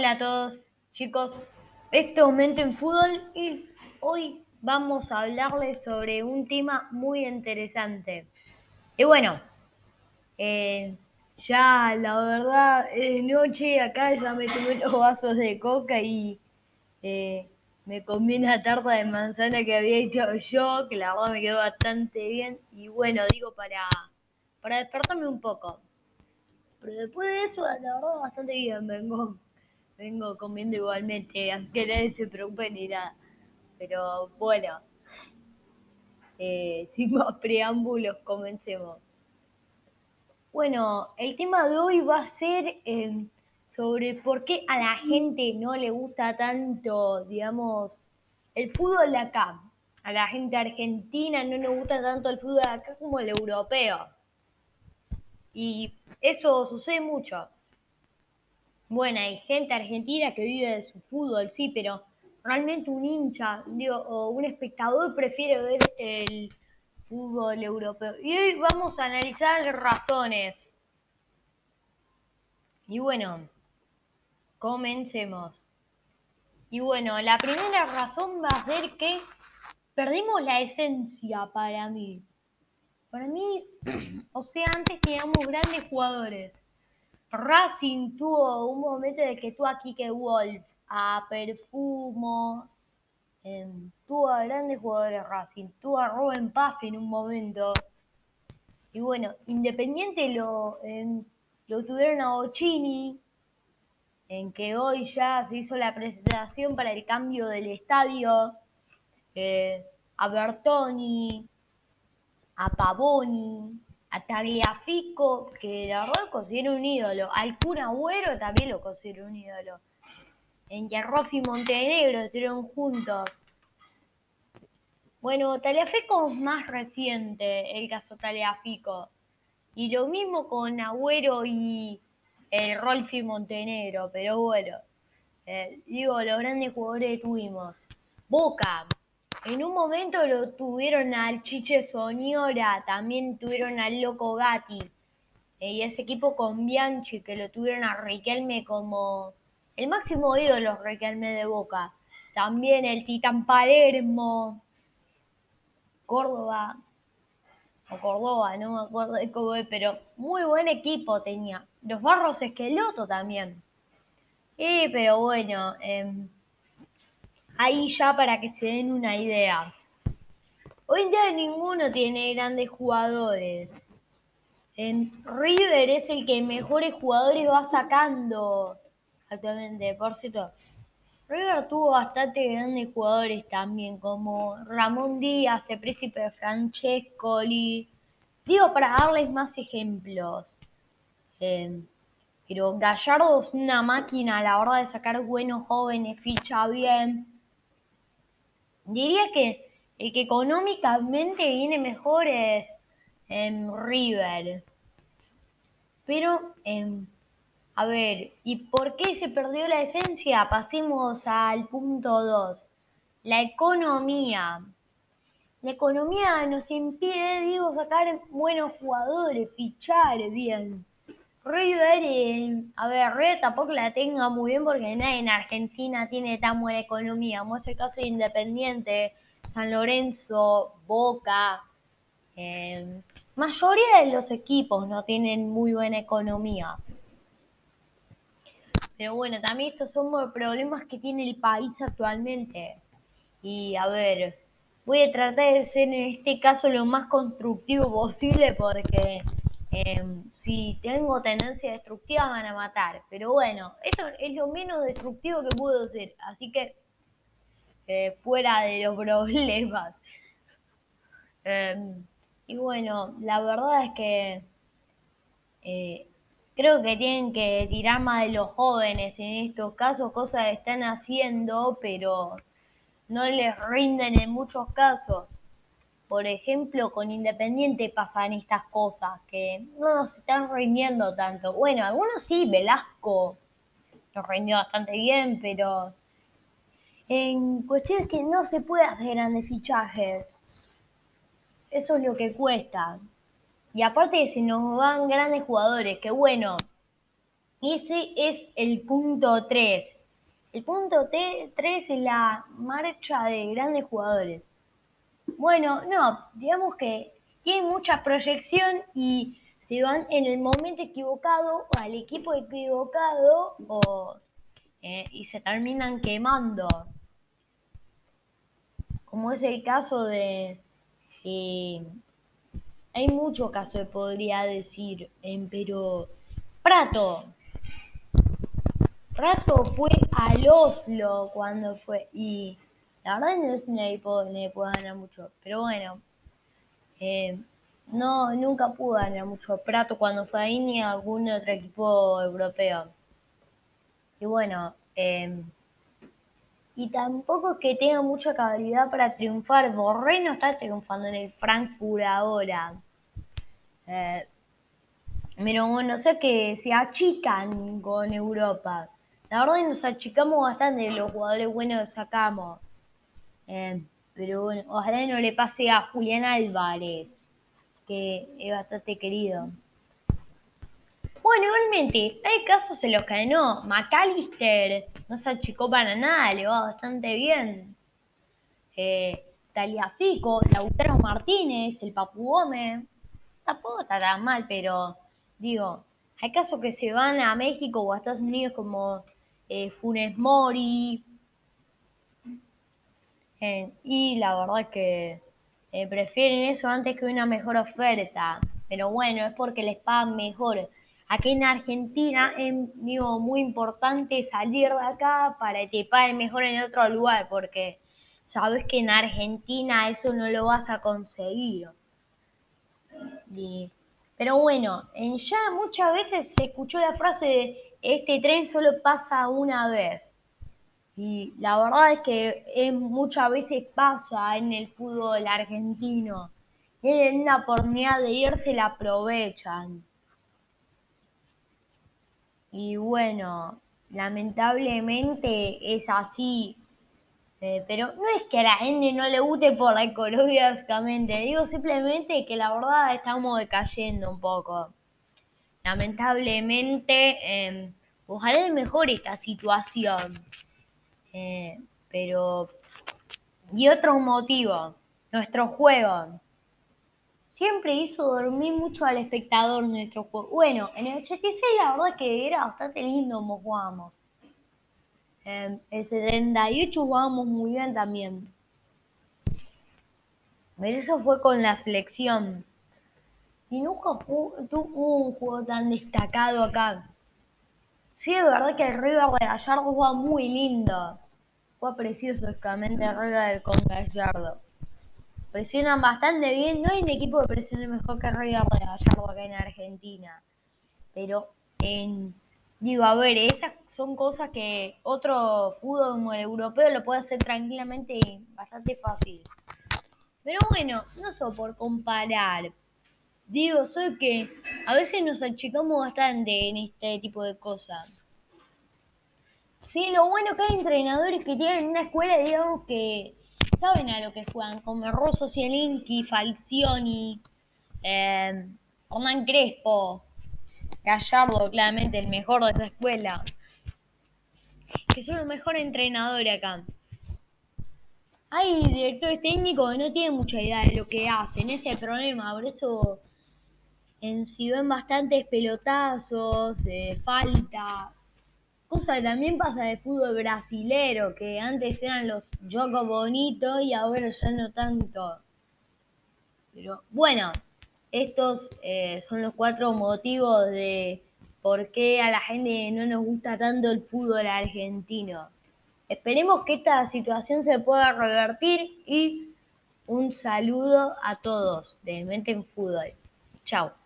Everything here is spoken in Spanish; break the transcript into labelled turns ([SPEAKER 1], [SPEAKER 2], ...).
[SPEAKER 1] Hola a todos, chicos. Este momento en fútbol y hoy vamos a hablarles sobre un tema muy interesante. Y bueno, eh, ya la verdad es noche, acá ya me tomé los vasos de coca y eh, me comí una tarta de manzana que había hecho yo, que la verdad me quedó bastante bien. Y bueno, digo para, para despertarme un poco. Pero después de eso, la verdad, bastante bien. Vengo, vengo comiendo igualmente, así que nadie se preocupe ni nada. Pero bueno, eh, sin más preámbulos, comencemos. Bueno, el tema de hoy va a ser eh, sobre por qué a la gente no le gusta tanto, digamos, el fútbol de acá. A la gente argentina no le gusta tanto el fútbol de acá como el europeo. Y eso sucede mucho. Bueno, hay gente argentina que vive de su fútbol, sí, pero realmente un hincha digo, o un espectador prefiere ver el fútbol europeo. Y hoy vamos a analizar razones. Y bueno, comencemos. Y bueno, la primera razón va a ser que perdimos la esencia para mí. Para mí, o sea, antes teníamos grandes jugadores. Racing tuvo un momento de que tuvo a Kike Wolf, a Perfumo, eh, tuvo a grandes jugadores Racing, tuvo a Rubén Paz en un momento. Y bueno, Independiente lo, lo tuvieron a Bocini, en que hoy ya se hizo la presentación para el cambio del estadio, eh, a Bertoni, a Pavoni, a Tagliafico, que la verdad considero un ídolo, al Kun Agüero también lo considero un ídolo, en que y Montenegro estuvieron juntos. Bueno, Tagliafico es más reciente, el caso Tagliafico. Y lo mismo con Agüero y el Rolfi Montenegro, pero bueno, eh, digo, los grandes jugadores que tuvimos. Boca, en un momento lo tuvieron al Chiche Soñora, también tuvieron al Loco Gatti. Eh, y ese equipo con Bianchi, que lo tuvieron a Riquelme como el máximo ídolo Riquelme de Boca. También el Titán Palermo, Córdoba, o Córdoba, no me acuerdo de cómo es, pero muy buen equipo tenía. Los Barros Esqueloto también. Sí, pero bueno, eh, ahí ya para que se den una idea. Hoy en día ninguno tiene grandes jugadores. En River es el que mejores jugadores va sacando actualmente. Por cierto, River tuvo bastante grandes jugadores también, como Ramón Díaz, el príncipe Francescoli. Digo, para darles más ejemplos. Eh, pero Gallardo es una máquina a la hora de sacar buenos jóvenes, ficha bien. Diría que el que económicamente viene mejor es en River. Pero, em, a ver, ¿y por qué se perdió la esencia? Pasemos al punto 2. La economía. La economía nos impide, digo, sacar buenos jugadores, fichar bien. River, a ver, River tampoco la tenga muy bien porque nadie en Argentina tiene tan buena economía, como es el caso de Independiente, San Lorenzo, Boca. Eh, mayoría de los equipos no tienen muy buena economía. Pero bueno, también estos son problemas que tiene el país actualmente. Y a ver, voy a tratar de ser en este caso lo más constructivo posible porque Em, si tengo tendencia destructiva, van a matar. Pero bueno, esto es lo menos destructivo que puedo ser. Así que, eh, fuera de los problemas. Em, y bueno, la verdad es que eh, creo que tienen que tirar más de los jóvenes en estos casos, cosas que están haciendo, pero no les rinden en muchos casos por ejemplo, con Independiente pasan estas cosas que no nos están rindiendo tanto. Bueno, algunos sí, Velasco nos rindió bastante bien, pero en cuestiones que no se puede hacer grandes fichajes. Eso es lo que cuesta. Y aparte se nos van grandes jugadores, que bueno, Ese es el punto 3. El punto 3 es la marcha de grandes jugadores. Bueno, no, digamos que tiene mucha proyección y se van en el momento equivocado o al equipo equivocado o, eh, y se terminan quemando. Como es el caso de... Eh, hay muchos casos, podría decir, pero Prato. Prato fue al Oslo cuando fue y la verdad no es un equipo le puede ganar mucho, pero bueno, eh, no, nunca pudo ganar mucho Prato cuando fue ahí ni algún otro equipo europeo. Y bueno, eh, y tampoco es que tenga mucha calidad para triunfar. Borré no está triunfando en el Frankfurt ahora. Eh, pero bueno, sé que se achican con Europa. La verdad nos achicamos bastante los jugadores buenos sacamos. Eh, pero bueno, ojalá no le pase a Julián Álvarez, que es bastante querido. Bueno, igualmente, hay casos en los que no. McAllister no se achicó para nada, le va bastante bien. Eh, Taliafico, Lautaro Martínez, el Papu Gómez. Tampoco está tan mal, pero digo, hay casos que se van a México o a Estados Unidos como eh, Funes Mori. Eh, y la verdad que eh, prefieren eso antes que una mejor oferta. Pero bueno, es porque les pagan mejor. Aquí en Argentina es muy importante salir de acá para que te paguen mejor en otro lugar, porque sabes que en Argentina eso no lo vas a conseguir. pero bueno, en ya muchas veces se escuchó la frase de este tren solo pasa una vez. Y la verdad es que muchas veces pasa en el fútbol argentino. Tienen una oportunidad de irse, la aprovechan. Y bueno, lamentablemente es así. Eh, pero no es que a la gente no le guste por la ecología, básicamente. Digo simplemente que la verdad estamos decayendo un poco. Lamentablemente, eh, ojalá mejore esta situación. Eh, pero. Y otro motivo, nuestro juego siempre hizo dormir mucho al espectador nuestro juego. Bueno, en el 86 la verdad que era bastante lindo como jugábamos. En el 78 jugábamos muy bien también. Pero eso fue con la selección. Y nunca tuvo un juego tan destacado acá. Sí, es verdad que el River de Gallardo jugaba muy lindo. Fue precioso, el River con Gallardo presionan bastante bien. No hay un equipo que presione mejor que River de Gallardo acá en Argentina. Pero, en, digo, a ver, esas son cosas que otro fútbol como el europeo lo puede hacer tranquilamente y bastante fácil. Pero bueno, no solo por comparar. Digo, soy que a veces nos achicamos bastante en este tipo de cosas. Sí, lo bueno que hay entrenadores que tienen una escuela, digamos, que saben a lo que juegan, como Rosso Cielinski, Falcioni, eh, Hernán Crespo, Gallardo, claramente el mejor de esa escuela, que son los mejores entrenadores acá. Hay directores técnicos que no tienen mucha idea de lo que hacen, ese es el problema, por eso en si ven bastantes pelotazos, eh, faltas, Cosa que también pasa de fútbol brasilero, que antes eran los jogos bonitos y ahora ya no tanto. Pero bueno, estos eh, son los cuatro motivos de por qué a la gente no nos gusta tanto el fútbol argentino. Esperemos que esta situación se pueda revertir y un saludo a todos de Mente en Fútbol. Chao.